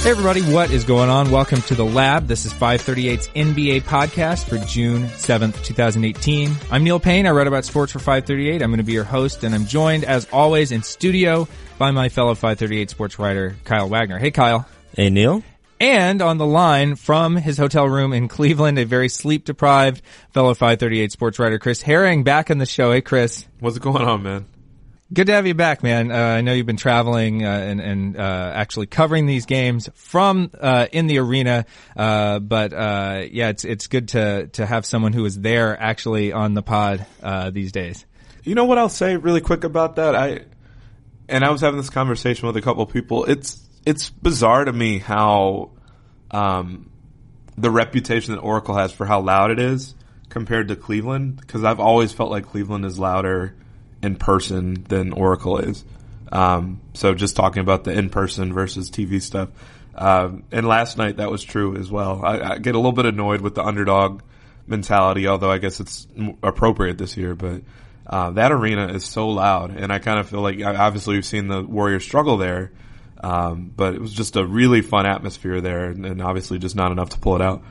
Hey everybody, what is going on? Welcome to the lab. This is 538's NBA podcast for June 7th, 2018. I'm Neil Payne. I write about sports for 538. I'm going to be your host and I'm joined as always in studio by my fellow 538 sports writer, Kyle Wagner. Hey Kyle. Hey Neil. And on the line from his hotel room in Cleveland, a very sleep deprived fellow 538 sports writer, Chris Herring back in the show. Hey Chris. What's going on, man? Good to have you back, man. Uh, I know you've been traveling uh, and, and uh, actually covering these games from uh, in the arena, uh, but uh, yeah, it's it's good to to have someone who is there actually on the pod these days. You know what I'll say really quick about that? I and I was having this conversation with a couple people. It's it's bizarre to me how um, the reputation that Oracle has for how loud it is compared to Cleveland, because I've always felt like Cleveland is louder in person than Oracle is. Um, so just talking about the in person versus TV stuff. Um, and last night that was true as well. I, I, get a little bit annoyed with the underdog mentality, although I guess it's appropriate this year. But uh, that arena is so loud, and I kind of feel like obviously we've seen the Warriors struggle there, um, but it was just a really fun atmosphere there, and, and, obviously just not enough to pull it out.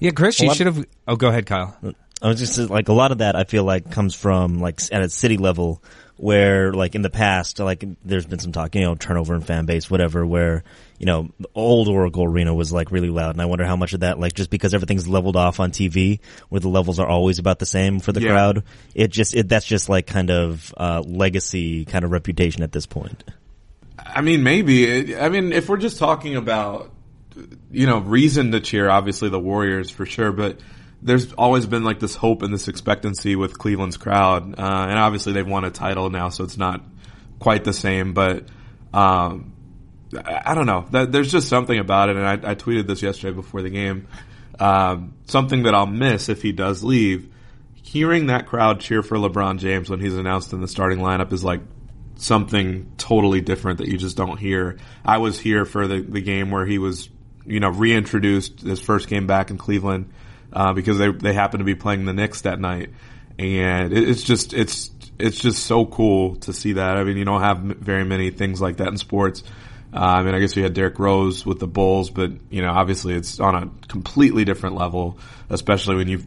Yeah, Chris, you should have. Oh, go ahead, Kyle. I was just like a lot of that. I feel like comes from like at a city level, where like in the past, like there's been some talk, you know, turnover in fan base, whatever. Where you know the old Oracle Arena was like really loud, and I wonder how much of that, like just because everything's leveled off on TV, where the levels are always about the same for the yeah. crowd, it just it that's just like kind of uh, legacy kind of reputation at this point. I mean, maybe. I mean, if we're just talking about you know reason to cheer, obviously the Warriors for sure, but there's always been like this hope and this expectancy with Cleveland's crowd, uh, and obviously they've won a title now, so it's not quite the same. But um, I, don't know. There's just something about it, and I, I tweeted this yesterday before the game. Um, something that I'll miss if he does leave. Hearing that crowd cheer for LeBron James when he's announced in the starting lineup is like something totally different that you just don't hear. I was here for the, the game where he was, you know, reintroduced his first game back in Cleveland uh, because they they happen to be playing the Knicks that night, and it, it's just it's it's just so cool to see that. I mean, you don't have very many things like that in sports. Uh, I mean, I guess we had Derrick Rose with the Bulls, but you know, obviously it's on a completely different level, especially when you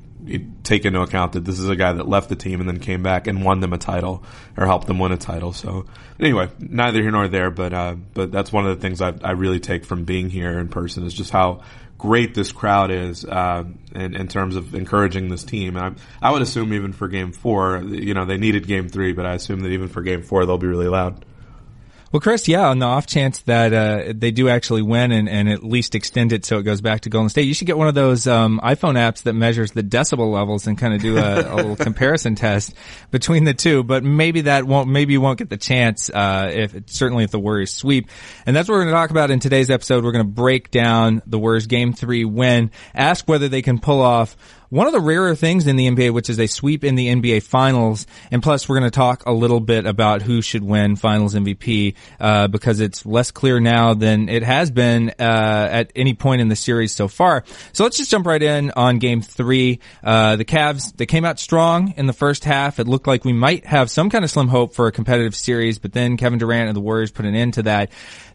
take into account that this is a guy that left the team and then came back and won them a title or helped them win a title. So anyway, neither here nor there, but uh, but that's one of the things I, I really take from being here in person is just how great this crowd is uh, in, in, terms of encouraging this team. And I, I would assume even for Game Four, you know, they needed Game Three, but I assume that even for Game Four, they'll be really loud. Well, Chris, yeah, on the off chance that uh, they do actually win and, and at least extend it so it goes back to Golden State, you should get one of those um, iPhone apps that measures the decibel levels and kind of do a, a little comparison test between the two. But maybe that won't, maybe you won't get the chance uh, if certainly if the Warriors sweep. And that's what we're going to talk about in today's episode. We're going to break down the Warriors Game Three win, ask whether they can pull off one of the rarer things in the NBA, which is a sweep in the NBA finals. And plus, we're going to talk a little bit about who should win finals MVP, uh, because it's less clear now than it has been, uh, at any point in the series so far. So let's just jump right in on game three. Uh, the Cavs, they came out strong in the first half. It looked like we might have some kind of slim hope for a competitive series, but then Kevin Durant and the Warriors put an end to that.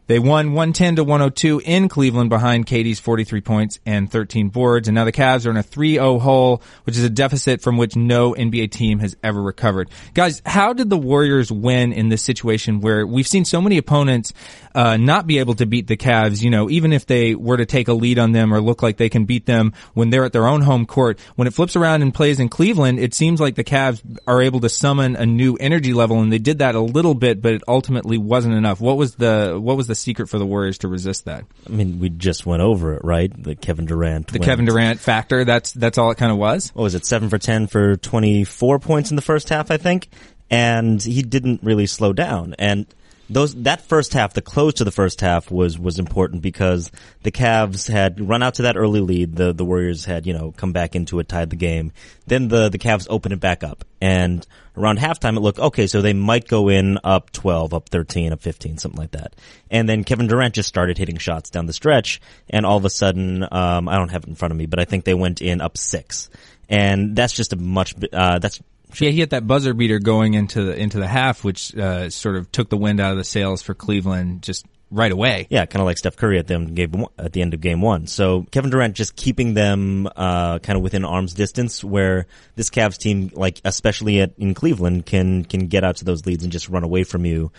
They won 110 to 102 in Cleveland behind KD's 43 points and 13 boards. And now the Cavs are in a 3-0 hole, which is a deficit from which no NBA team has ever recovered. Guys, how did the Warriors win in this situation where we've seen so many opponents uh, not be able to beat the Cavs, you know, even if they were to take a lead on them or look like they can beat them when they're at their own home court. When it flips around and plays in Cleveland, it seems like the Cavs are able to summon a new energy level and they did that a little bit, but it ultimately wasn't enough. What was the, what was the secret for the Warriors to resist that? I mean, we just went over it, right? The Kevin Durant. The went. Kevin Durant factor. That's that's all it kind of was. What was it? Seven for ten for twenty four points in the first half, I think. And he didn't really slow down. And those that first half, the close to the first half was was important because the Cavs had run out to that early lead. The the Warriors had you know come back into it, tied the game. Then the the Cavs opened it back up, and around halftime it looked okay. So they might go in up twelve, up thirteen, up fifteen, something like that. And then Kevin Durant just started hitting shots down the stretch, and all of a sudden, um, I don't have it in front of me, but I think they went in up six, and that's just a much uh, that's yeah, he had that buzzer beater going into the into the half, which uh, sort of took the wind out of the sails for Cleveland. Just right away. Yeah, kind of like Steph Curry at the end of game at the end of game one. So Kevin Durant just keeping them uh, kind of within arm's distance, where this Cavs team, like especially at, in Cleveland, can can get out to those leads and just run away from you.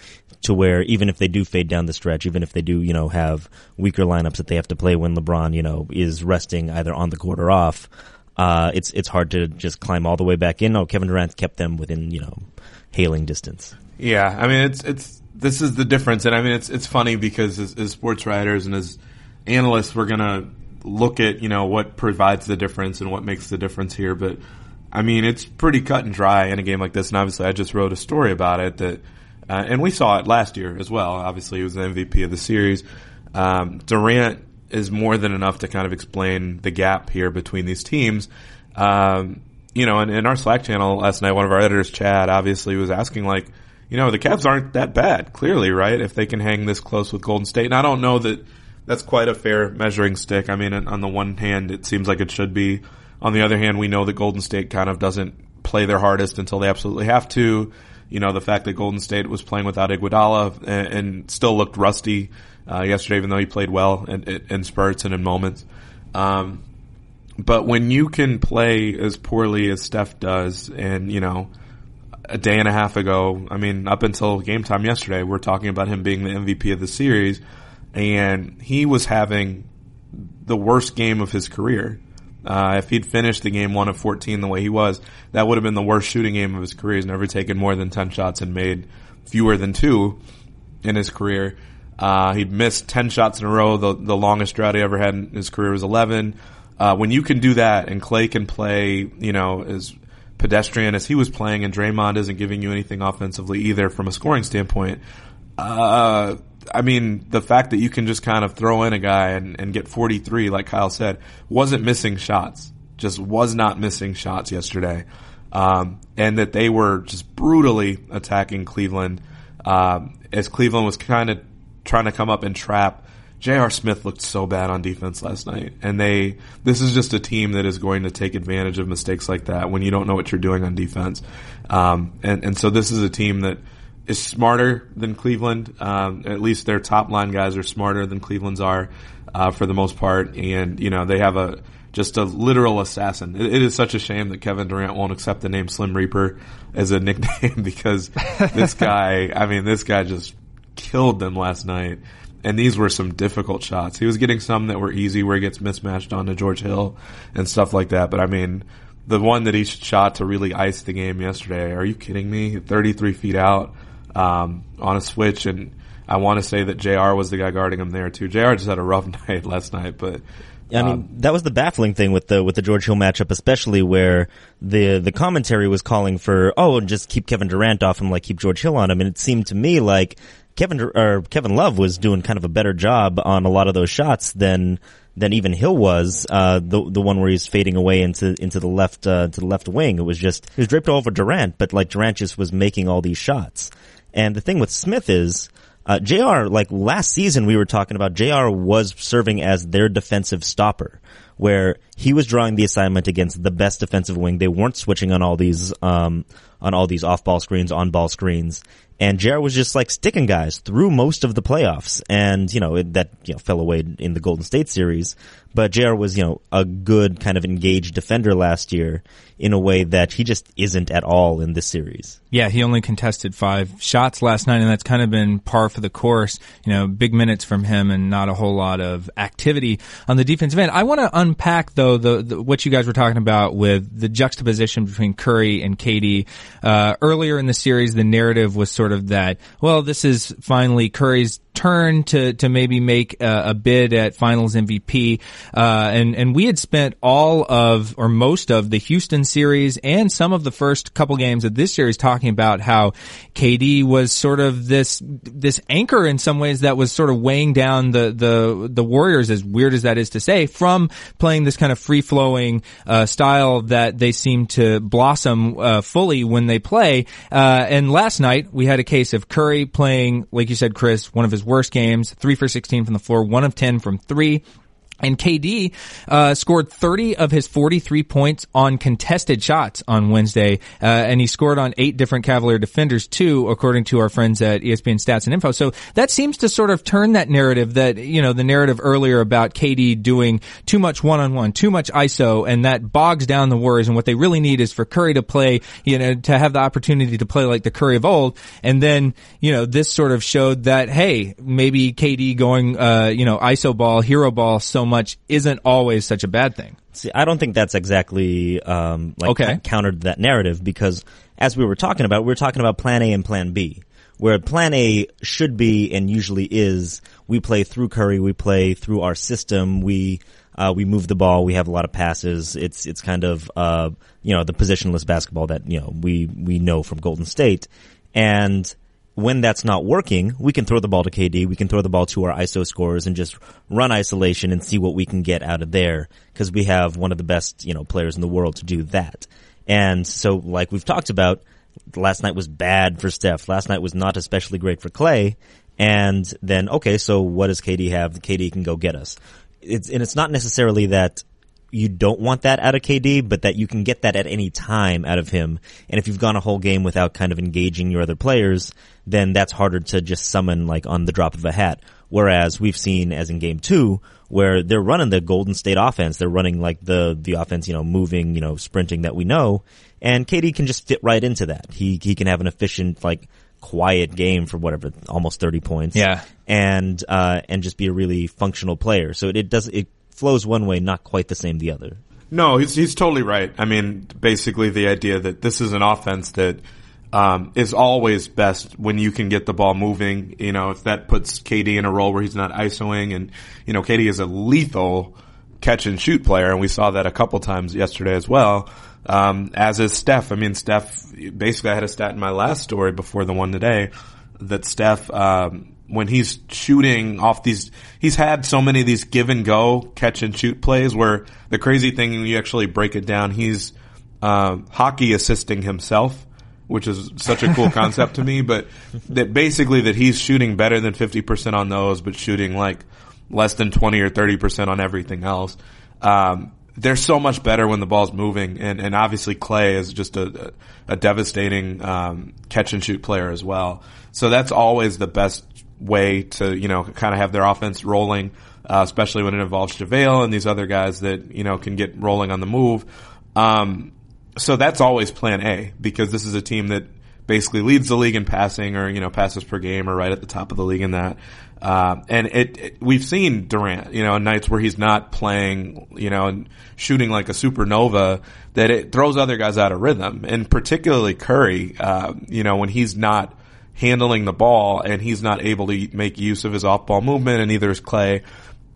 To where even if they do fade down the stretch, even if they do, you know, have weaker lineups that they have to play when LeBron, you know, is resting either on the court or off, uh, it's it's hard to just climb all the way back in. No, Kevin Durant kept them within, you know, hailing distance. Yeah, I mean it's it's this is the difference, and I mean it's it's funny because as, as sports writers and as analysts, we're gonna look at you know what provides the difference and what makes the difference here, but I mean it's pretty cut and dry in a game like this. And obviously, I just wrote a story about it that, uh, and we saw it last year as well. Obviously, he was the MVP of the series. Um, Durant is more than enough to kind of explain the gap here between these teams. Um, you know, in, in our Slack channel last night, one of our editors, Chad, obviously was asking like you know, the Cavs aren't that bad, clearly, right? If they can hang this close with Golden State. And I don't know that that's quite a fair measuring stick. I mean, on the one hand, it seems like it should be. On the other hand, we know that Golden State kind of doesn't play their hardest until they absolutely have to. You know, the fact that Golden State was playing without Iguodala and, and still looked rusty uh, yesterday, even though he played well in, in spurts and in moments. Um, but when you can play as poorly as Steph does, and you know, a day and a half ago, I mean, up until game time yesterday, we're talking about him being the MVP of the series, and he was having the worst game of his career. Uh, if he'd finished the game one of 14 the way he was, that would have been the worst shooting game of his career. He's never taken more than 10 shots and made fewer than two in his career. Uh, he'd missed 10 shots in a row. The, the longest drought he ever had in his career was 11. Uh, when you can do that and Clay can play, you know, as pedestrian as he was playing, and Draymond isn't giving you anything offensively either from a scoring standpoint. Uh, I mean, the fact that you can just kind of throw in a guy and, and get 43, like Kyle said, wasn't missing shots. Just was not missing shots yesterday. Um, and that they were just brutally attacking Cleveland, um, as Cleveland was kind of trying to come up and trap J.R. Smith looked so bad on defense last night, and they this is just a team that is going to take advantage of mistakes like that when you don't know what you're doing on defense, um, and and so this is a team that is smarter than Cleveland. Um, at least their top line guys are smarter than Cleveland's are uh, for the most part, and you know they have a just a literal assassin. It, it is such a shame that Kevin Durant won't accept the name Slim Reaper as a nickname because this guy, I mean, this guy just killed them last night and these were some difficult shots. He was getting some that were easy where he gets mismatched onto George Hill and stuff like that. But I mean, the one that he shot to really ice the game yesterday, are you kidding me? 33 feet out, um, on a switch. And I want to say that JR was the guy guarding him there too. JR just had a rough night last night, but I mean, um, that was the baffling thing with the with the George Hill matchup, especially where the the commentary was calling for, oh, just keep Kevin Durant off him, like keep George Hill on him, and it seemed to me like Kevin or Kevin Love was doing kind of a better job on a lot of those shots than than even Hill was. Uh, the the one where he's fading away into into the left uh, to the left wing. It was just he was draped all over Durant, but like Durant just was making all these shots. And the thing with Smith is. Uh, JR, like last season we were talking about, JR was serving as their defensive stopper, where he was drawing the assignment against the best defensive wing. They weren't switching on all these, um, on all these off ball screens, on ball screens. And JR was just like sticking guys through most of the playoffs. And, you know, it, that, you know, fell away in the Golden State series. But JR was, you know, a good kind of engaged defender last year in a way that he just isn't at all in this series. Yeah, he only contested five shots last night, and that's kind of been par for the course. You know, big minutes from him and not a whole lot of activity on the defensive end. I want to unpack though the, the, what you guys were talking about with the juxtaposition between Curry and KD. Uh, earlier in the series, the narrative was sort of that, well, this is finally Curry's turn to to maybe make a bid at Finals MVP. Uh, and and we had spent all of or most of the Houston series and some of the first couple games of this series talking about how KD was sort of this this anchor in some ways that was sort of weighing down the the the Warriors. As weird as that is to say, from playing this kind of free flowing uh, style that they seem to blossom uh, fully when they play. Uh, and last night we had a case of Curry playing, like you said, Chris, one of his worst games, three for 16 from the floor, one of 10 from three. And KD uh, scored 30 of his 43 points on contested shots on Wednesday, uh, and he scored on eight different Cavalier defenders too, according to our friends at ESPN Stats and Info. So that seems to sort of turn that narrative that you know the narrative earlier about KD doing too much one-on-one, too much ISO, and that bogs down the Warriors. And what they really need is for Curry to play, you know, to have the opportunity to play like the Curry of old. And then you know this sort of showed that hey, maybe KD going, uh, you know, ISO ball, hero ball so much isn't always such a bad thing. See, I don't think that's exactly um, like Okay. countered that narrative because as we were talking about, we were talking about Plan A and Plan B. Where Plan A should be and usually is, we play through Curry, we play through our system, we uh, we move the ball, we have a lot of passes. It's it's kind of uh, you know the positionless basketball that you know we we know from Golden State, and when that's not working, we can throw the ball to KD, we can throw the ball to our ISO scorers and just run isolation and see what we can get out of there because we have one of the best, you know, players in the world to do that. And so, like we've talked about, last night was bad for Steph. Last night was not especially great for Clay. And then, okay, so what does KD have? KD can go get us. It's, and it's not necessarily that you don't want that out of KD, but that you can get that at any time out of him. And if you've gone a whole game without kind of engaging your other players, then that's harder to just summon like on the drop of a hat. Whereas we've seen as in game two, where they're running the Golden State offense, they're running like the, the offense, you know, moving, you know, sprinting that we know. And KD can just fit right into that. He, he can have an efficient, like, quiet game for whatever, almost 30 points Yeah. and uh, and just be a really functional player. So it, it does it flows one way, not quite the same the other. No, he's he's totally right. I mean, basically the idea that this is an offense that um, is always best when you can get the ball moving. You know, if that puts KD in a role where he's not isoing, and you know, KD is a lethal catch and shoot player, and we saw that a couple times yesterday as well. Um, as is Steph. I mean, Steph. Basically, I had a stat in my last story before the one today that Steph. Um, when he's shooting off these, he's had so many of these give and go catch and shoot plays where the crazy thing, you actually break it down, he's, um, hockey assisting himself, which is such a cool concept to me, but that basically that he's shooting better than 50% on those, but shooting like less than 20 or 30% on everything else. Um, they're so much better when the ball's moving, and, and obviously Clay is just a, a devastating um, catch and shoot player as well. So that's always the best way to you know kind of have their offense rolling, uh, especially when it involves JaVale and these other guys that you know can get rolling on the move. Um, so that's always Plan A because this is a team that basically leads the league in passing or you know passes per game or right at the top of the league in that. Uh, and it, it, we've seen Durant, you know, nights where he's not playing, you know, and shooting like a supernova, that it throws other guys out of rhythm, and particularly Curry, uh, you know, when he's not handling the ball and he's not able to make use of his off-ball movement, and neither is Clay.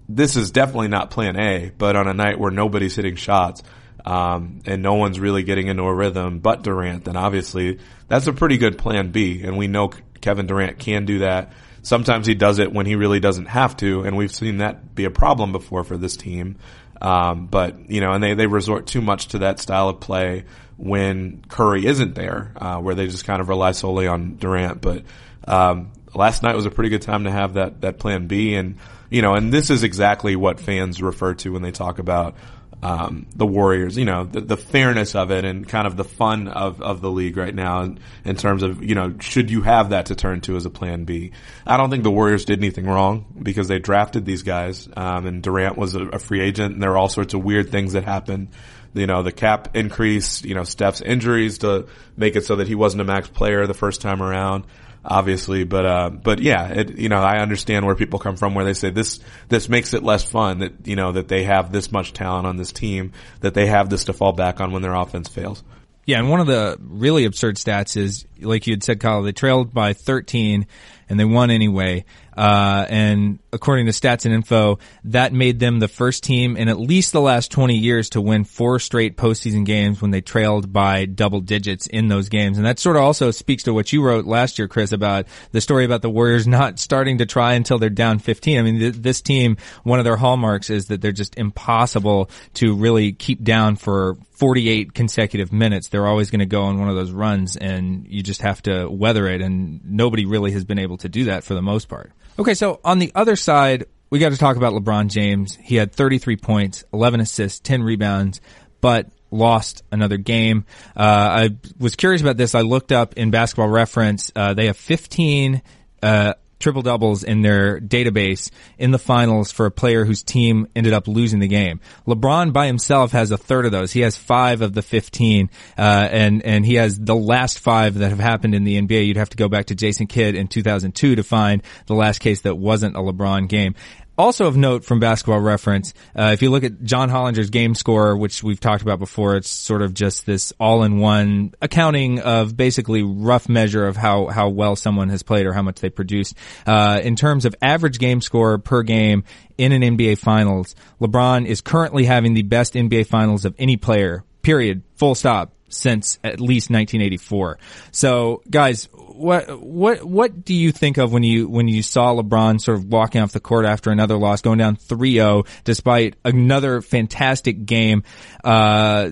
This is definitely not Plan A, but on a night where nobody's hitting shots. Um, and no one's really getting into a rhythm but Durant, then obviously that's a pretty good plan B. And we know Kevin Durant can do that. Sometimes he does it when he really doesn't have to, and we've seen that be a problem before for this team. Um, but you know, and they, they resort too much to that style of play when Curry isn't there, uh, where they just kind of rely solely on Durant. But um, last night was a pretty good time to have that that plan B, and you know, and this is exactly what fans refer to when they talk about um, the Warriors, you know, the, the, fairness of it and kind of the fun of, of the league right now in, in, terms of, you know, should you have that to turn to as a plan B? I don't think the Warriors did anything wrong because they drafted these guys, um, and Durant was a, a, free agent and there are all sorts of weird things that happened. You know, the cap increase, you know, Steph's injuries to make it so that he wasn't a max player the first time around obviously, but uh, but yeah, it, you know, I understand where people come from where they say this this makes it less fun that you know that they have this much talent on this team that they have this to fall back on when their offense fails. Yeah, and one of the really absurd stats is, like you had said, Kyle, they trailed by 13 and they won anyway. Uh, and according to stats and info, that made them the first team in at least the last 20 years to win four straight postseason games when they trailed by double digits in those games. And that sort of also speaks to what you wrote last year, Chris, about the story about the Warriors not starting to try until they're down 15. I mean, th- this team, one of their hallmarks is that they're just impossible to really keep down for 48 consecutive minutes. They're always going to go on one of those runs and you just have to weather it. And nobody really has been able to do that for the most part. Okay, so on the other side, we got to talk about LeBron James. He had 33 points, 11 assists, 10 rebounds, but lost another game. Uh, I was curious about this. I looked up in basketball reference. Uh, they have 15, uh, triple doubles in their database in the finals for a player whose team ended up losing the game. LeBron by himself has a third of those. He has five of the 15, uh, and, and he has the last five that have happened in the NBA. You'd have to go back to Jason Kidd in 2002 to find the last case that wasn't a LeBron game. Also of note from Basketball Reference, uh, if you look at John Hollinger's game score, which we've talked about before, it's sort of just this all-in-one accounting of basically rough measure of how how well someone has played or how much they produced. Uh, in terms of average game score per game in an NBA Finals, LeBron is currently having the best NBA Finals of any player. Period. Full stop since at least 1984. So, guys, what what what do you think of when you when you saw LeBron sort of walking off the court after another loss, going down 3-0 despite another fantastic game? Uh,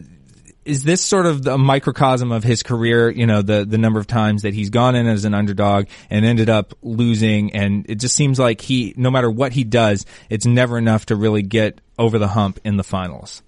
is this sort of a microcosm of his career? You know, the the number of times that he's gone in as an underdog and ended up losing, and it just seems like he, no matter what he does, it's never enough to really get over the hump in the finals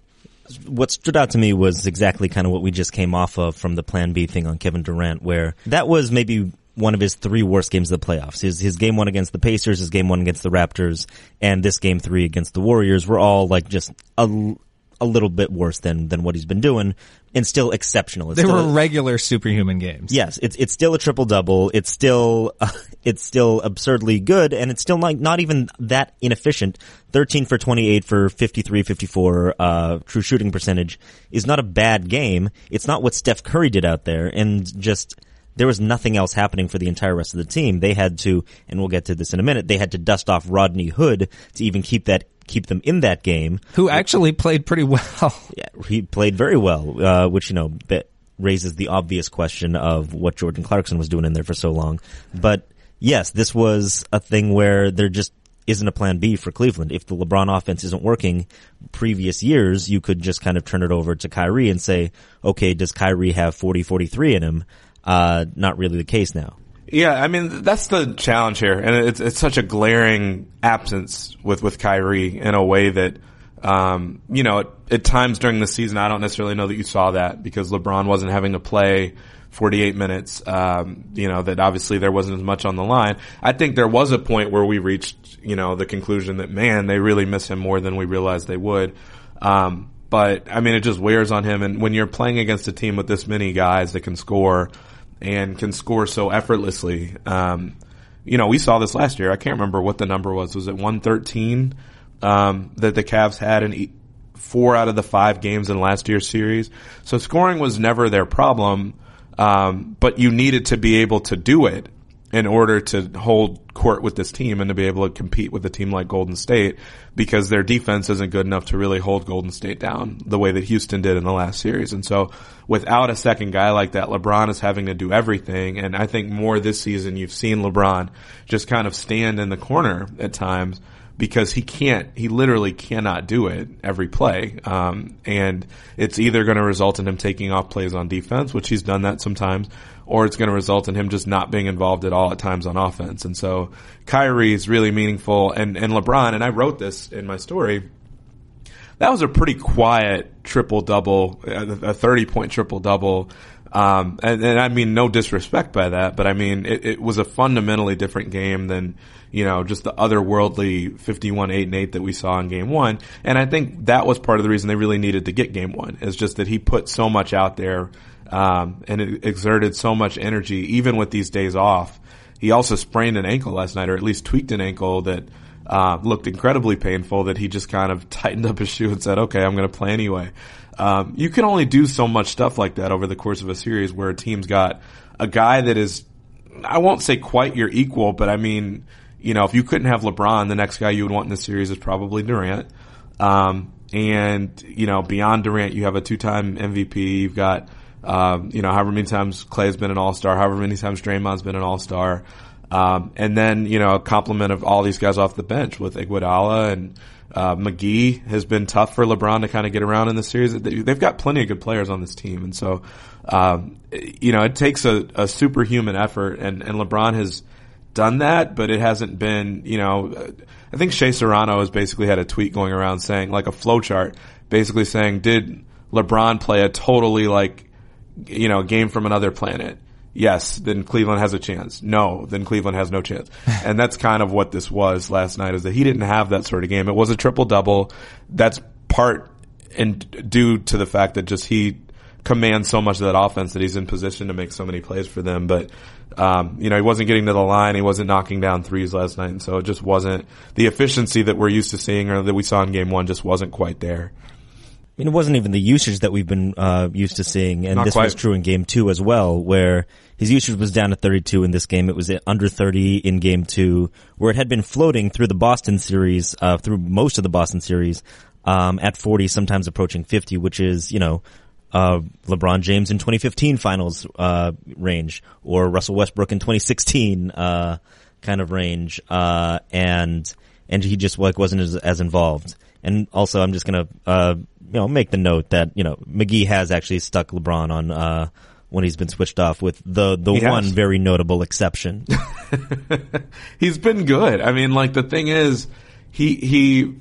what stood out to me was exactly kind of what we just came off of from the Plan B thing on Kevin Durant, where that was maybe one of his three worst games of the playoffs. His his game one against the Pacers, his game one against the Raptors, and this game three against the Warriors were all like just a a little bit worse than than what he's been doing, and still exceptional. It's they were a, regular superhuman games. Yes, it's it's still a triple double. It's still uh, it's still absurdly good, and it's still like not even that inefficient. Thirteen for twenty eight for 53, 54 uh, true shooting percentage is not a bad game. It's not what Steph Curry did out there, and just there was nothing else happening for the entire rest of the team. They had to, and we'll get to this in a minute, they had to dust off Rodney Hood to even keep that keep them in that game. Who actually played pretty well. Yeah, he played very well, uh, which you know raises the obvious question of what Jordan Clarkson was doing in there for so long. But yes, this was a thing where there just isn't a plan B for Cleveland. If the LeBron offense isn't working previous years, you could just kind of turn it over to Kyrie and say, okay, does Kyrie have 40, 43 in him? Uh, not really the case now. Yeah, I mean that's the challenge here, and it's it's such a glaring absence with with Kyrie in a way that, um, you know, at, at, times during the season, I don't necessarily know that you saw that because LeBron wasn't having to play 48 minutes. Um, you know that obviously there wasn't as much on the line. I think there was a point where we reached, you know, the conclusion that man, they really miss him more than we realized they would. Um, but I mean, it just wears on him, and when you're playing against a team with this many guys that can score and can score so effortlessly. Um, you know, we saw this last year. I can't remember what the number was. Was it 113 um, that the Cavs had in four out of the five games in last year's series? So scoring was never their problem, um, but you needed to be able to do it in order to hold court with this team and to be able to compete with a team like Golden State because their defense isn't good enough to really hold Golden State down the way that Houston did in the last series. And so without a second guy like that, LeBron is having to do everything. And I think more this season you've seen LeBron just kind of stand in the corner at times because he can't, he literally cannot do it every play. Um, and it's either going to result in him taking off plays on defense, which he's done that sometimes, or it's going to result in him just not being involved at all at times on offense. And so Kyrie is really meaningful and, and LeBron, and I wrote this in my story. That was a pretty quiet triple double, a 30 point triple double. Um, and, and, I mean, no disrespect by that, but I mean, it, it, was a fundamentally different game than, you know, just the otherworldly 51 8 and 8 that we saw in game one. And I think that was part of the reason they really needed to get game one is just that he put so much out there um, and exerted so much energy, even with these days off. He also sprained an ankle last night, or at least tweaked an ankle that uh, looked incredibly painful. That he just kind of tightened up his shoe and said, "Okay, I'm going to play anyway." Um, you can only do so much stuff like that over the course of a series where a team's got a guy that is, I won't say quite your equal, but I mean, you know, if you couldn't have LeBron, the next guy you would want in the series is probably Durant. Um, and you know, beyond Durant, you have a two-time MVP. You've got um, you know, however many times Clay's been an All Star, however many times Draymond's been an All Star, um, and then you know a complement of all these guys off the bench with Iguodala and uh, McGee has been tough for LeBron to kind of get around in the series. They've got plenty of good players on this team, and so um, you know it takes a, a superhuman effort, and, and LeBron has done that, but it hasn't been, you know, I think Shea Serrano has basically had a tweet going around saying like a flowchart, basically saying, did LeBron play a totally like, you know, game from another planet? Yes, then Cleveland has a chance. No, then Cleveland has no chance. and that's kind of what this was last night is that he didn't have that sort of game. It was a triple double. That's part and due to the fact that just he commands so much of that offense that he's in position to make so many plays for them. But um, you know, he wasn't getting to the line. He wasn't knocking down threes last night, and so it just wasn't the efficiency that we're used to seeing or that we saw in Game One. Just wasn't quite there. Mean, it wasn't even the usage that we've been uh, used to seeing, and Not this quite. was true in Game Two as well, where his usage was down to 32 in this game. It was under 30 in Game Two, where it had been floating through the Boston series, uh, through most of the Boston series, um, at 40, sometimes approaching 50, which is you know. Uh, LeBron James in 2015 finals, uh, range, or Russell Westbrook in 2016, uh, kind of range, uh, and, and he just like wasn't as, as involved. And also, I'm just gonna, uh, you know, make the note that you know McGee has actually stuck LeBron on uh, when he's been switched off, with the the He has. one very notable exception. he's been good. I mean, like the thing is, he he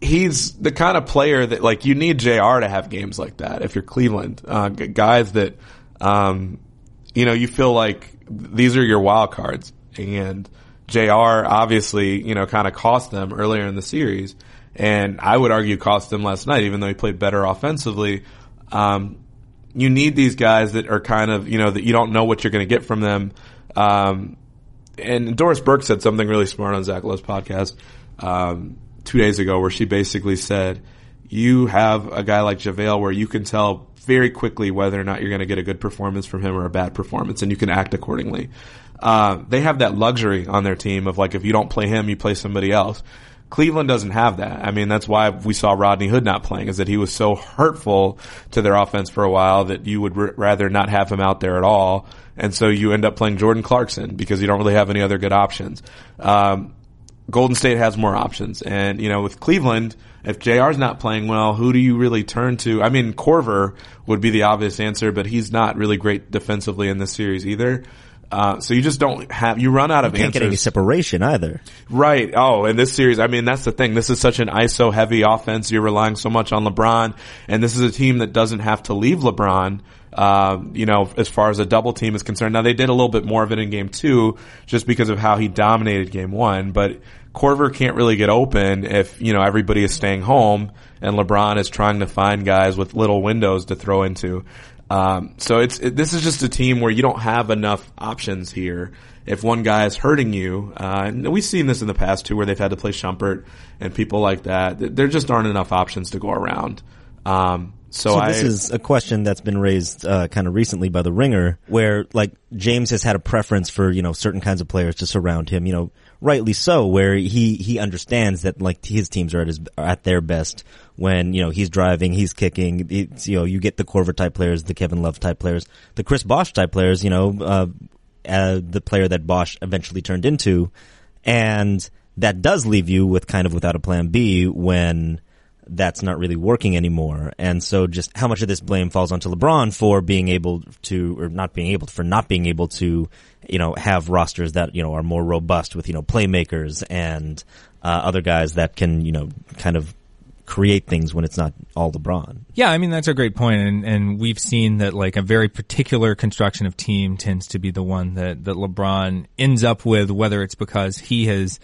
he's the kind of player that like you need Jr. to have games like that. If you're Cleveland, uh, g- guys that um, you know you feel like these are your wild cards, and Jr. obviously you know kind of cost them earlier in the series, and I would argue cost them last night, even though he played better offensively. Um, you need these guys that are kind of you know that you don't know what you're going to get from them. Um, and Doris Burke said something really smart on Zach Lowe's podcast um, two days ago, where she basically said, "You have a guy like JaVale where you can tell very quickly whether or not you're going to get a good performance from him or a bad performance, and you can act accordingly." Uh, they have that luxury on their team of like if you don't play him, you play somebody else. Cleveland doesn't have that. I mean, that's why we saw Rodney Hood not playing, is that he was so hurtful to their offense for a while that you would r- rather not have him out there at all. And so you end up playing Jordan Clarkson because you don't really have any other good options. Um, Golden State has more options. And, you know, with Cleveland, if JR's not playing well, who do you really turn to? I mean, Korver would be the obvious answer, but he's not really great defensively in this series either. Uh, so you just don't have, you run out of you Can't get any separation either. Right. Oh, in this series, I mean, that's the thing. This is such an ISO heavy offense. You're relying so much on LeBron, and this is a team that doesn't have to leave LeBron. Um, you know, as far as a double team is concerned. Now they did a little bit more of it in game two, just because of how he dominated game one. But Korver can't really get open if you know everybody is staying home and LeBron is trying to find guys with little windows to throw into. Um, so it's it, this is just a team where you don't have enough options here. If one guy is hurting you, uh, and we've seen this in the past too, where they've had to play Shumpert and people like that. th- There just aren't enough options to go around. Um, so, So I, this is a question that's been raised uh, kind of recently by the Ringer, where like James has had a preference for you know certain kinds of players to surround him. You know, rightly so, where he he understands that like his teams are at his are at their best when you know he's driving, he's kicking. It's, you know, you get the Korver type players, the Kevin Love type players, the Chris Bosh type players. You know, uh, uh, the player that Bosh eventually turned into, and that does leave you with kind of without a plan B when that's not really working anymore. And so just how much of this blame falls onto LeBron for being able to, or not being able for not being able to, you know, have rosters that, you know, are more robust with, you know, playmakers and, uh, other guys that can, you know, kind of create things when it's not all LeBron. Yeah, I mean that's a great point, and and we've seen that like a very particular construction of team tends to be the one that that LeBron ends up with, whether it's because he has.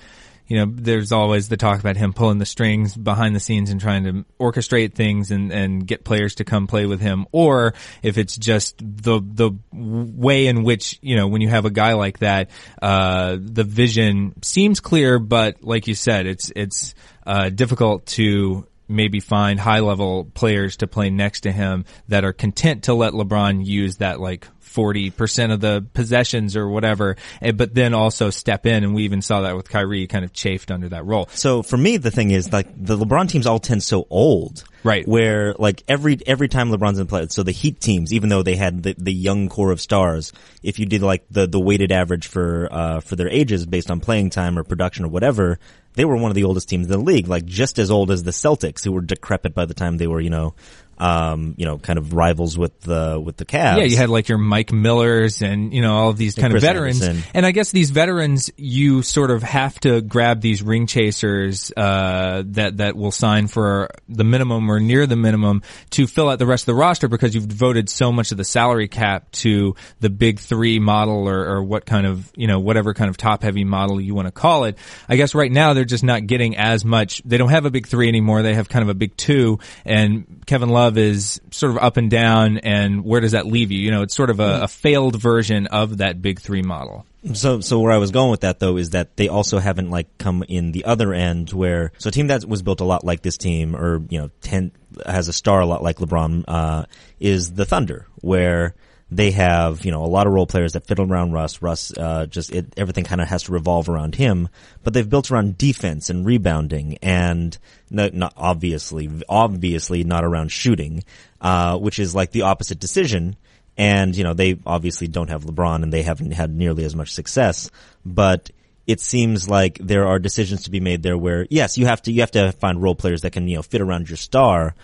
You know, there's always the talk about him pulling the strings behind the scenes and trying to orchestrate things and, and get players to come play with him, or if it's just the the way in which you know when you have a guy like that, uh, the vision seems clear, but like you said, it's it's uh, difficult to maybe find high level players to play next to him that are content to let LeBron use that like 40% of the possessions or whatever, eh, but then also step in. And we even saw that with Kyrie kind of chafed under that role. So for me, the thing is like the LeBron teams all tend so old. Right. Where like every, every time LeBron's in play, so the Heat teams, even though they had the, the young core of stars, if you did like the, the weighted average for, uh, for their ages based on playing time or production or whatever, they were one of the oldest teams in the league, like just as old as the Celtics, who were decrepit by the time they were, you know, um, you know, kind of rivals with the with the Cavs. Yeah, you had like your Mike Millers and you know all of these kind of veterans, Anderson. and I guess these veterans you sort of have to grab these ring chasers uh, that that will sign for the minimum or near the minimum to fill out the rest of the roster because you've devoted so much of the salary cap to the big three model or, or what kind of you know whatever kind of top heavy model you want to call it. I guess right now they're just not getting as much. They don't have a big three anymore. They have kind of a big two, and Kevin Love is sort of up and down. And where does that leave you? You know, it's sort of a, a failed version of that big three model. So, so where I was going with that though is that they also haven't like come in the other end where, so a team that was built a lot like this team or, you know, ten, has a star a lot like LeBron, uh, is the Thunder where they have, you know, a lot of role players that fiddle around Russ. Russ, uh, just, it, everything kind of has to revolve around him, but they've built around defense and rebounding and not, not obviously, obviously not around shooting, uh, which is like the opposite decision. And, you know, they obviously don't have LeBron and they haven't had nearly as much success, but it seems like there are decisions to be made there where, yes, you have to, you have to find role players that can, you know, fit around your star,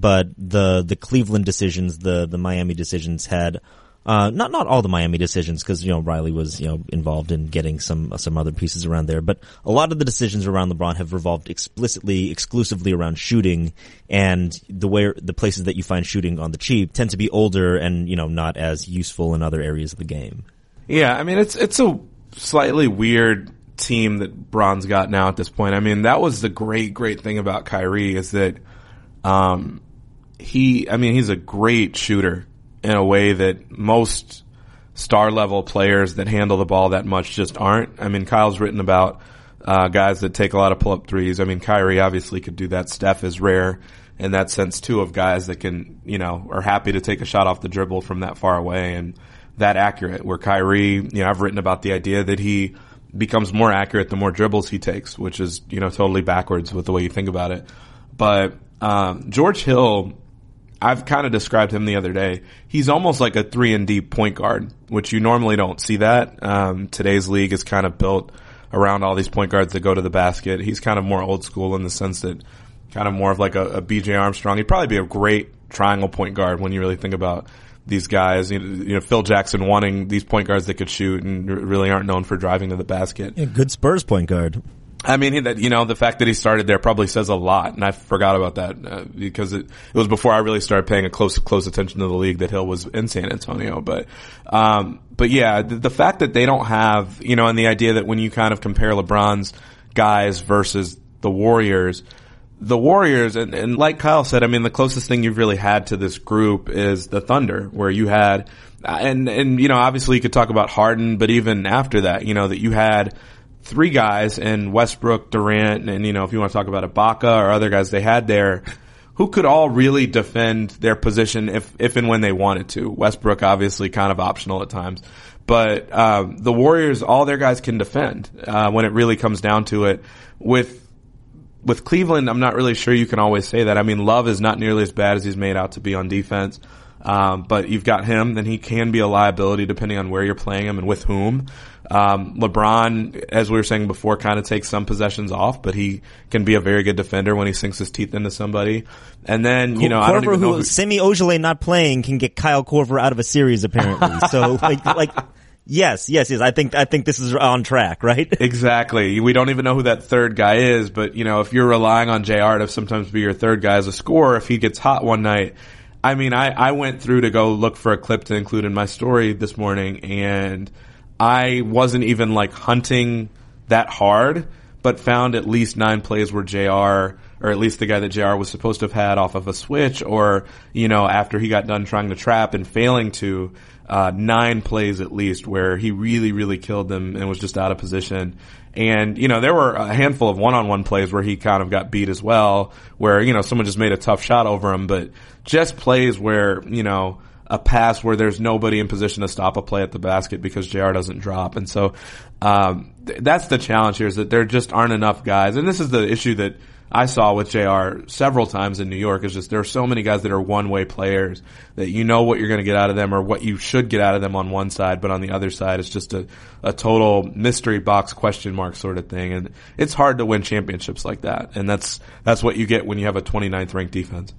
but the, the Cleveland decisions, the, the Miami decisions had, uh, not, not all the Miami decisions, cause, you know, Riley was, you know, involved in getting some, some other pieces around there, but a lot of the decisions around LeBron have revolved explicitly, exclusively around shooting, and the way, the places that you find shooting on the cheap tend to be older and, you know, not as useful in other areas of the game. Yeah, I mean it's it's a slightly weird team that Bron's got now at this point. I mean that was the great great thing about Kyrie is that um he I mean he's a great shooter in a way that most star level players that handle the ball that much just aren't. I mean Kyle's written about uh, guys that take a lot of pull up threes. I mean Kyrie obviously could do that. Steph is rare in that sense too of guys that can you know are happy to take a shot off the dribble from that far away and that accurate. Where Kyrie, you know, I've written about the idea that he becomes more accurate the more dribbles he takes, which is you know totally backwards with the way you think about it. But um, George Hill, I've kind of described him the other day. He's almost like a three and D point guard, which you normally don't see that. Um, today's league is kind of built around all these point guards that go to the basket. He's kind of more old school in the sense that kind of more of like a, a BJ Armstrong. He'd probably be a great triangle point guard when you really think about these guys. You know, Phil Jackson wanting these point guards that could shoot and really aren't known for driving to the basket. Yeah, good Spurs point guard. I mean, that you know, the fact that he started there probably says a lot, and I forgot about that uh, because it, it was before I really started paying a close close attention to the league that Hill was in San Antonio. But, um, but yeah, the, the fact that they don't have, you know, and the idea that when you kind of compare LeBron's guys versus the Warriors, the Warriors, and, and like Kyle said, I mean, the closest thing you've really had to this group is the Thunder, where you had, and, and, you know, obviously you could talk about Harden, but even after that, you know, that you had three guys in Westbrook, Durant, and, you know, if you want to talk about Ibaka or other guys they had there, who could all really defend their position if, if and when they wanted to. Westbrook obviously kind of optional at times. But, um, the Warriors, all their guys can defend, uh, when it really comes down to it. With, with Cleveland, I'm not really sure you can always say that. I mean, Love is not nearly as bad as he's made out to be on defense. Um, but you've got him, then he can be a liability depending on where you're playing him and with whom. Um, LeBron, as we were saying before, kind of takes some possessions off, but he can be a very good defender when he sinks his teeth into somebody. And then, you know, I don't even know who who, Semi Ojeleye not playing can get Kyle Korver out of a series apparently. so like like yes, yes, yes. I think I think this is on track, right? Exactly. We don't even know who that third guy is, but you know, if you're relying on JR to sometimes be your third guy as a scorer, if he gets hot one night, I mean, I, I went through to go look for a clip to include in my story this morning and I wasn't even like hunting that hard, but found at least nine plays where JR, or at least the guy that JR was supposed to have had off of a switch or, you know, after he got done trying to trap and failing to, uh, nine plays at least where he really, really killed them and was just out of position. And, you know, there were a handful of one-on-one plays where he kind of got beat as well, where, you know, someone just made a tough shot over him, but just plays where, you know, a pass where there's nobody in position to stop a play at the basket because JR doesn't drop. And so, um, th- that's the challenge here is that there just aren't enough guys. And this is the issue that I saw with JR several times in New York is just there are so many guys that are one way players that you know what you're going to get out of them or what you should get out of them on one side, but on the other side it's just a, a total mystery box question mark sort of thing. And it's hard to win championships like that. And that's, that's what you get when you have a 29th ranked defense.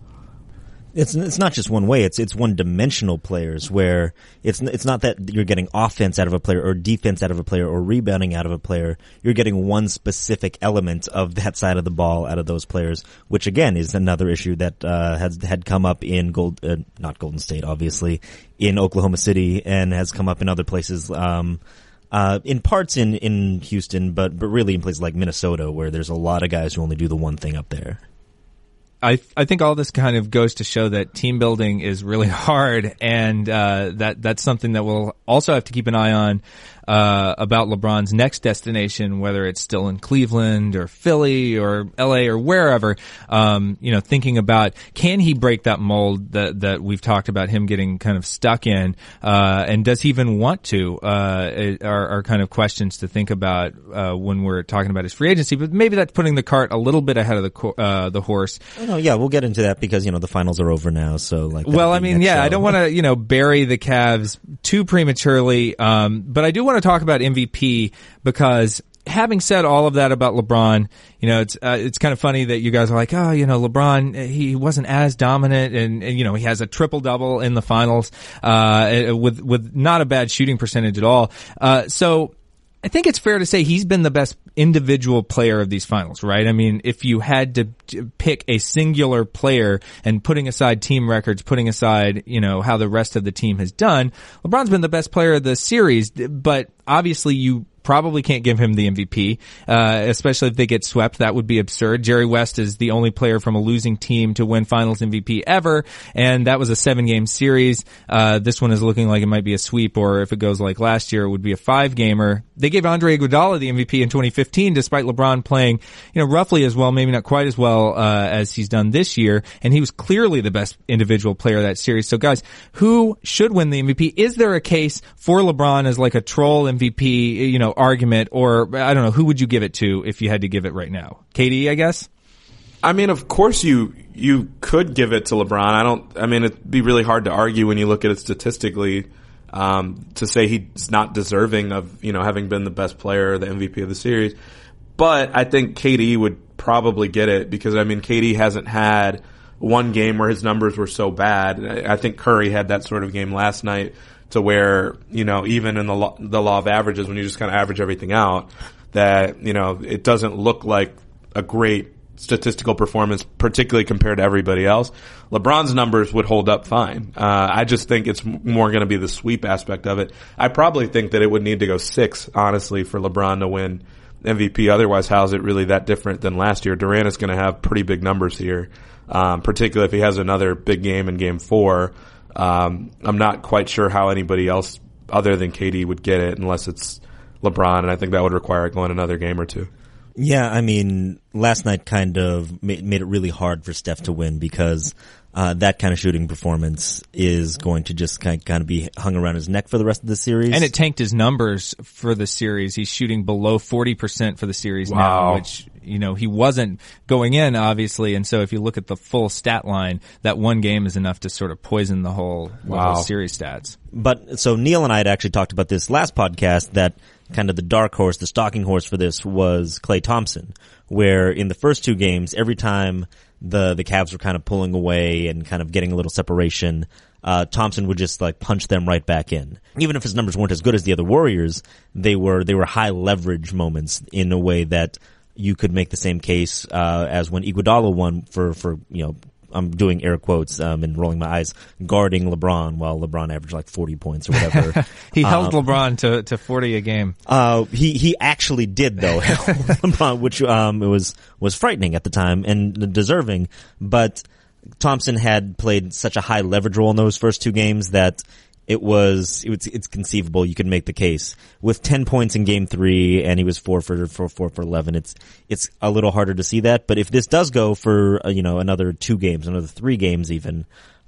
It's it's not just one way. It's it's one dimensional players where it's it's not that you're getting offense out of a player or defense out of a player or rebounding out of a player. You're getting one specific element of that side of the ball out of those players, which again is another issue that uh, has had come up in Gold uh, not Golden State obviously in Oklahoma City and has come up in other places. Um, uh, in parts in, in Houston, but but really in places like Minnesota, where there's a lot of guys who only do the one thing up there. I I think all this kind of goes to show that team building is really hard, and uh, that that's something that we'll also have to keep an eye on uh, about LeBron's next destination, whether it's still in Cleveland or Philly or LA or wherever. Um, you know, thinking about can he break that mold that that we've talked about him getting kind of stuck in, uh, and does he even want to? Uh, are, are kind of questions to think about uh, when we're talking about his free agency. But maybe that's putting the cart a little bit ahead of the co- uh, the horse. Oh, no, yeah, we'll get into that because you know the finals are over now. So like, well, I mean, yeah, show. I don't want to you know bury the Cavs too prematurely, um, but I do want to talk about MVP because having said all of that about LeBron, you know, it's uh, it's kind of funny that you guys are like, oh, you know, LeBron he wasn't as dominant, and, and you know he has a triple double in the finals uh, with with not a bad shooting percentage at all. Uh, so I think it's fair to say he's been the best individual player of these finals, right? I mean, if you had to pick a singular player and putting aside team records, putting aside, you know, how the rest of the team has done, LeBron's been the best player of the series, but obviously you probably can't give him the MVP, uh, especially if they get swept. That would be absurd. Jerry West is the only player from a losing team to win Finals MVP ever, and that was a seven-game series. Uh, this one is looking like it might be a sweep, or if it goes like last year, it would be a five-gamer. They gave Andre Iguodala the MVP in 2015, despite LeBron playing, you know, roughly as well, maybe not quite as well uh, as he's done this year, and he was clearly the best individual player that series. So, guys, who should win the MVP? Is there a case for LeBron as like a troll MVP? You know argument, or I don't know, who would you give it to if you had to give it right now? KD, I guess. I mean, of course you you could give it to LeBron. I don't. I mean, it'd be really hard to argue when you look at it statistically um, to say he's not deserving of you know having been the best player, the MVP of the series. But I think KD would probably get it because I mean, KD hasn't had one game where his numbers were so bad. I think Curry had that sort of game last night to where, you know, even in the law, the law of averages, when you just kind of average everything out, that, you know, it doesn't look like a great statistical performance, particularly compared to everybody else. LeBron's numbers would hold up fine. Uh, I just think it's more going to be the sweep aspect of it. I probably think that it would need to go six, honestly, for LeBron to win MVP. Otherwise, how's it really that different than last year? Durant is going to have pretty big numbers here, um, particularly if he has another big game in game four. Um, I'm not quite sure how anybody else other than KD would get it unless it's LeBron, and I think that would require going another game or two. Yeah, I mean, last night kind of made, made it really hard for Steph to win because uh, that kind of shooting performance is going to just kind of, kind of be hung around his neck for the rest of the series. And it tanked his numbers for the series. He's shooting below 40% for the series wow. now, which, you know, he wasn't going in, obviously. And so if you look at the full stat line, that one game is enough to sort of poison the whole, wow. the whole series stats. But so Neil and I had actually talked about this last podcast that kind of the dark horse, the stalking horse for this was Klay Thompson, where in the first two games, every time the the Cavs were kind of pulling away and kind of getting a little separation, uh, Thompson would just like punch them right back in. Even if his numbers weren't as good as the other Warriors, they were they were high leverage moments in a way that you could make the same case uh, as when Iguodala won for for you know I'm doing air quotes um, and rolling my eyes, guarding LeBron while LeBron averaged like 40 points or whatever. he held um, LeBron to, to 40 a game. Uh, he he actually did though, LeBron, which um it was was frightening at the time and deserving, but. Thompson had played such a high leverage role in those first two games that it was, it was it's conceivable you could make the case. With 10 points in game 3 and he was 4 for for 4 for 11 it's it's a little harder to see that. But if this does go for uh, you know another 2 games another 3 games even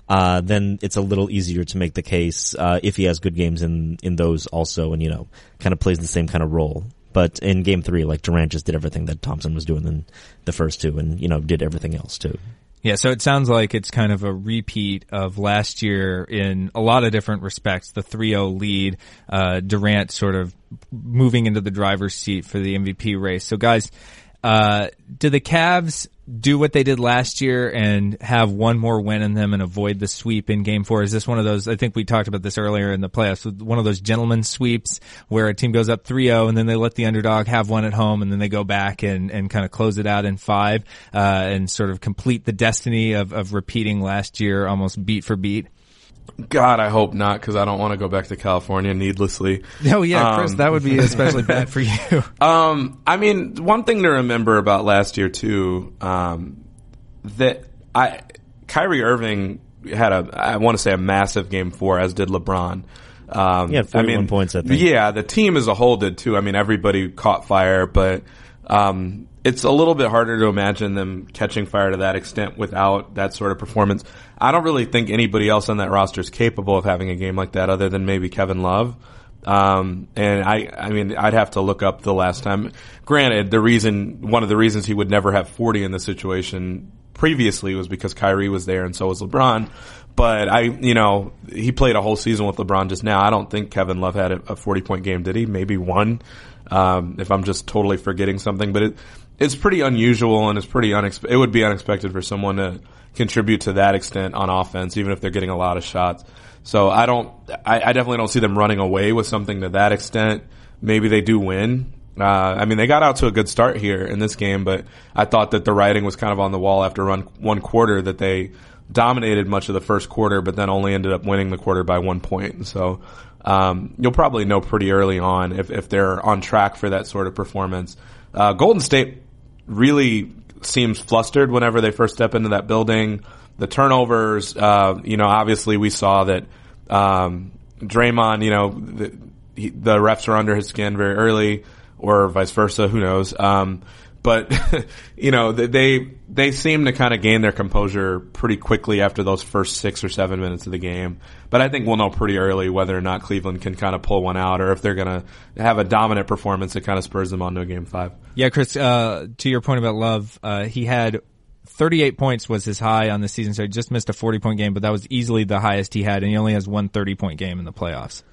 uh, then it's a little easier to make the case uh, if he has good games in in those also and you know kind of plays the same kind of role. But in game 3 like Durant just did everything that Thompson was doing in the first two and you know did everything else too yeah, so it sounds like it's kind of a repeat of last year in a lot of different respects. The 3-0 lead, uh, Durant sort of moving into the driver's seat for the MVP race. So guys, Uh, do the Cavs do what they did last year and have one more win in them and avoid the sweep in game four? Is this one of those, I think we talked about this earlier in the playoffs, one of those gentleman sweeps where a team goes up 3-0 and then they let the underdog have one at home and then they go back and, and kind of close it out in five, uh, and sort of complete the destiny of, of repeating last year almost beat for beat? God, I hope not, because I don't want to go back to California needlessly. Oh yeah, Chris, Um, that would be especially bad for you. Um, I mean, one thing to remember about last year too, um, that I Kyrie Irving had a I want to say a massive game four, as did LeBron. Um, He had 41 points, I think. Yeah, the team as a whole did too. I mean, everybody caught fire, but um, it's a little bit harder to imagine them catching fire to that extent without that sort of performance. I don't really think anybody else on that roster is capable of having a game like that, other than maybe Kevin Love. Um, and I, I mean, I'd have to look up the last time. Granted, the reason, one of the reasons he would never have 40 in this situation previously was because Kyrie was there and so was LeBron. But I, you know, he played a whole season with LeBron just now. I don't think Kevin Love had a, a 40 point game, did he? Maybe one. Um, if I'm just totally forgetting something, but it, it's pretty unusual and it's pretty unexpected. It would be unexpected for someone to contribute to that extent on offense, even if they're getting a lot of shots. So I don't, I, I definitely don't see them running away with something to that extent. Maybe they do win. Uh, I mean, they got out to a good start here in this game, but I thought that the writing was kind of on the wall after run one quarter that they dominated much of the first quarter, but then only ended up winning the quarter by one point. So, um, you'll probably know pretty early on if, if they're on track for that sort of performance. Uh, Golden State really seems flustered whenever they first step into that building. The turnovers, uh, you know, obviously we saw that, um, Draymond, you know, the, he, the refs are under his skin very early or vice versa. Who knows? Um, but you know, they they seem to kind of gain their composure pretty quickly after those first six or seven minutes of the game. But I think we'll know pretty early whether or not Cleveland can kind of pull one out, or if they're going to have a dominant performance that kind of spurs them on to game five. Yeah, Chris. Uh, to your point about Love, uh, he had 38 points was his high on the season, so he just missed a 40 point game, but that was easily the highest he had, and he only has one 30 point game in the playoffs.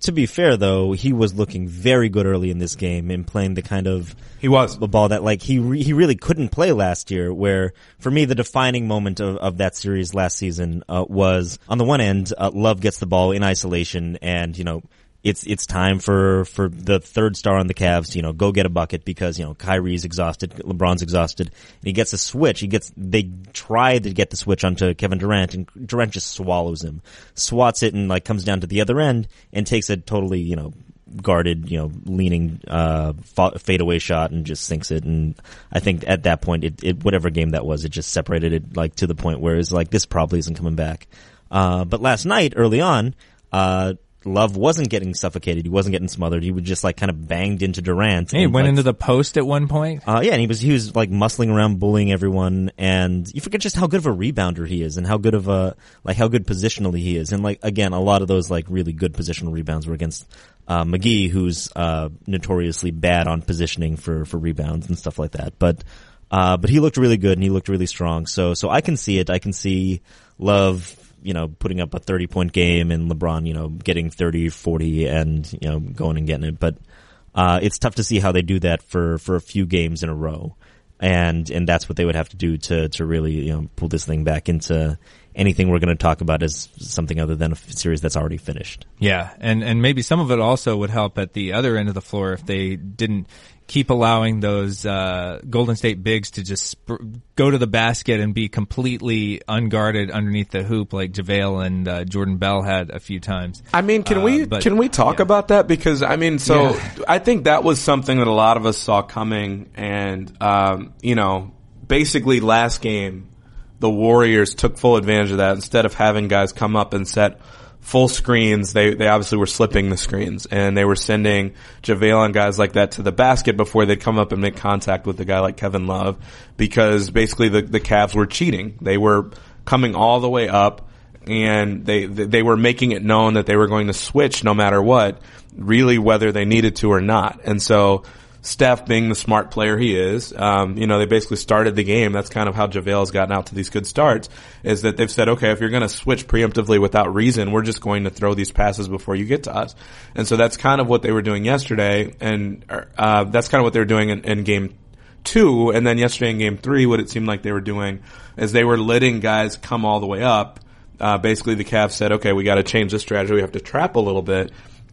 To be fair, though, he was looking very good early in this game and playing the kind of He was. the ball that like he re- he really couldn't play last year. Where for me, the defining moment of, of that series last season uh, was on the one end, uh, Love gets the ball in isolation, and you know it's it's time for for the third star on the Cavs to you know go get a bucket because you know Kyrie's exhausted, LeBron's exhausted, and he gets a switch. He gets they try to get the switch onto Kevin Durant, and Durant just swallows him, swats it, and like comes down to the other end and takes a totally you know guarded, you know, leaning uh, fadeaway shot and just sinks it. And I think at that point, it, it whatever game that was, it just separated it like to the point where it's like this probably isn't coming back. Uh, but last night, early on, uh, Love wasn't getting suffocated. He wasn't getting smothered. He was just like kind of banged into Durant. And He went like, into the post at one point. uh, yeah, and he was he was like muscling around, bullying everyone, and you forget just how good of a rebounder he is, and how good of a like how good positionally he is, and like again, a lot of those like really good positional rebounds were against uh, McGee, who's uh, notoriously bad on positioning for for rebounds and stuff like that. But uh, but he looked really good and he looked really strong. So so I can see it. I can see Love you know, putting up a 30 point game and LeBron, you know, getting 30, 40 and, you know, going and getting it. But, uh, it's tough to see how they do that for, for a few games in a row. And, and that's what they would have to do to, to really, you know, pull this thing back into anything we're going to talk about as something other than a series that's already finished. Yeah, and and maybe some of it also would help at the other end of the floor if they didn't keep allowing those uh, Golden State bigs to just sp- go to the basket and be completely unguarded underneath the hoop like JaVale and uh, Jordan Bell had a few times. I mean, can Uh, we but- can we talk yeah. about that? Because I mean, so Yeah. I think that was something that a lot of us saw coming, and um, you know, basically last game, the Warriors took full advantage of that. Instead of having guys come up and set full screens, they they obviously were slipping the screens, and they were sending JaVale and guys like that to the basket before they'd come up and make contact with a guy like Kevin Love, because basically the the Cavs were cheating. They were coming all the way up and they they were making it known that they were going to switch no matter what, really whether they needed to or not. And so Steph, being the smart player he is, um, you know, they basically started the game. That's kind of how JaVale's gotten out to these good starts. Is that they've said, okay, if you're going to switch preemptively without reason, we're just going to throw these passes before you get to us. And so that's kind of what they were doing yesterday, and uh, that's kind of what they were doing in, in game two, and then yesterday in game three, what it seemed like they were doing is they were letting guys come all the way up. Uh, basically, the Cavs said, "Okay, we got to change this strategy. We have to trap a little bit."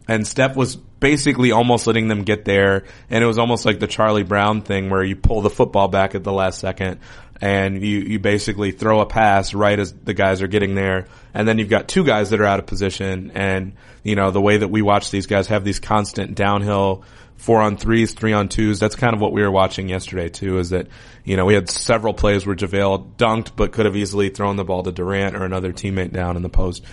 And Steph was basically almost letting them get there, and it was almost like the Charlie Brown thing where you pull the football back at the last second, and you you basically throw a pass right as the guys are getting there, and then you've got two guys that are out of position, and you know the way that we watch these guys have these constant downhill four on threes, three on twos. That's kind of what we were watching yesterday too. Is that you know we had several plays where JaVale dunked, but could have easily thrown the ball to Durant or another teammate down in the post.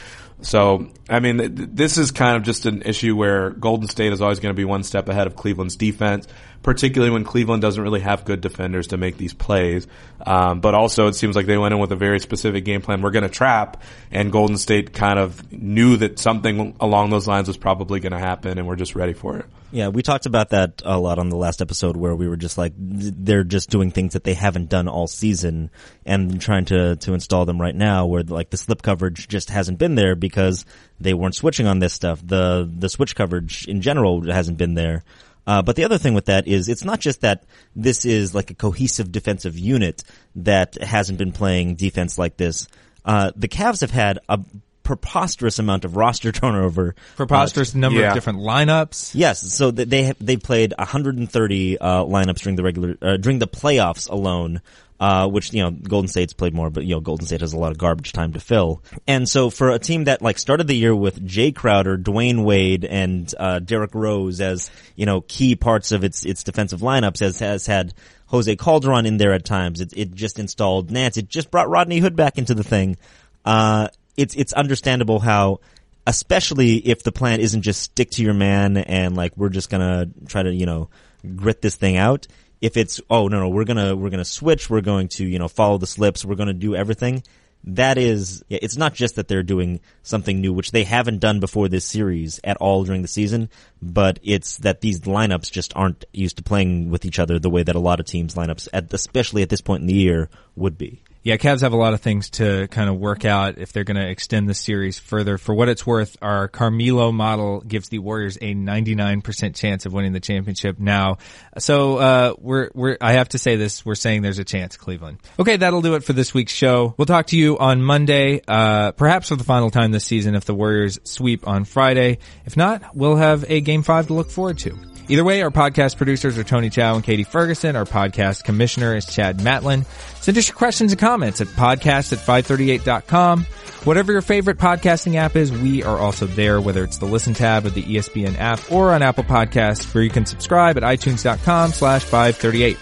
So, I mean, th- this is kind of just an issue where Golden State is always going to be one step ahead of Cleveland's defense, particularly when Cleveland doesn't really have good defenders to make these plays. Um, but also, it seems like they went in with a very specific game plan. We're going to trap, and Golden State kind of knew that something along those lines was probably going to happen, and we're just ready for it. Yeah, we talked about that a lot on the last episode where we were just like, they're just doing things that they haven't done all season and trying to, to install them right now where like the slip coverage just hasn't been there because they weren't switching on this stuff. The, the switch coverage in general hasn't been there. Uh, but the other thing with that is it's not just that this is like a cohesive defensive unit that hasn't been playing defense like this. Uh, the Cavs have had a preposterous amount of roster turnover. Preposterous uh, number yeah. of different lineups. Yes, so they they played 130 uh, lineups during the regular uh, during the playoffs alone. Uh, which you know Golden State's played more, but you know Golden State has a lot of garbage time to fill. And so for a team that like started the year with Jae Crowder, Dwyane Wade, and uh, Derrick Rose as you know key parts of its its defensive lineups, has has had Jose Calderon in there at times. It, it just installed Nance. It just brought Rodney Hood back into the thing. Uh, it's it's understandable how, especially if the plan isn't just stick to your man and like we're just gonna try to you know grit this thing out. If it's oh no no we're gonna we're gonna switch we're going to you know follow the slips we're gonna do everything. That is, it's not just that they're doing something new, which they haven't done before this series at all during the season, but it's that these lineups just aren't used to playing with each other the way that a lot of teams lineups, at, especially at this point in the year, would be. Yeah, Cavs have a lot of things to kind of work out if they're going to extend the series further. For what it's worth, our Carmelo model gives the Warriors a 99% chance of winning the championship now. So, uh, we're, we're, I have to say this, we're saying there's a chance, Cleveland. Okay, that'll do it for this week's show. We'll talk to you on Monday, uh, perhaps for the final time this season if the Warriors sweep on Friday. If not, we'll have a game five to look forward to. Either way, our podcast producers are Tony Chow and Katie Ferguson. Our podcast commissioner is Chad Matlin. Send us your questions and comments at podcast at 538.com. Whatever your favorite podcasting app is, we are also there, whether it's the listen tab of the ESPN app or on Apple Podcasts, where you can subscribe at itunes.com slash 538.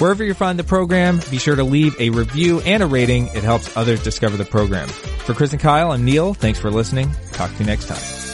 Wherever you find the program, be sure to leave a review and a rating. It helps others discover the program. For Chris and Kyle, I'm Neil. Thanks for listening. Talk to you next time.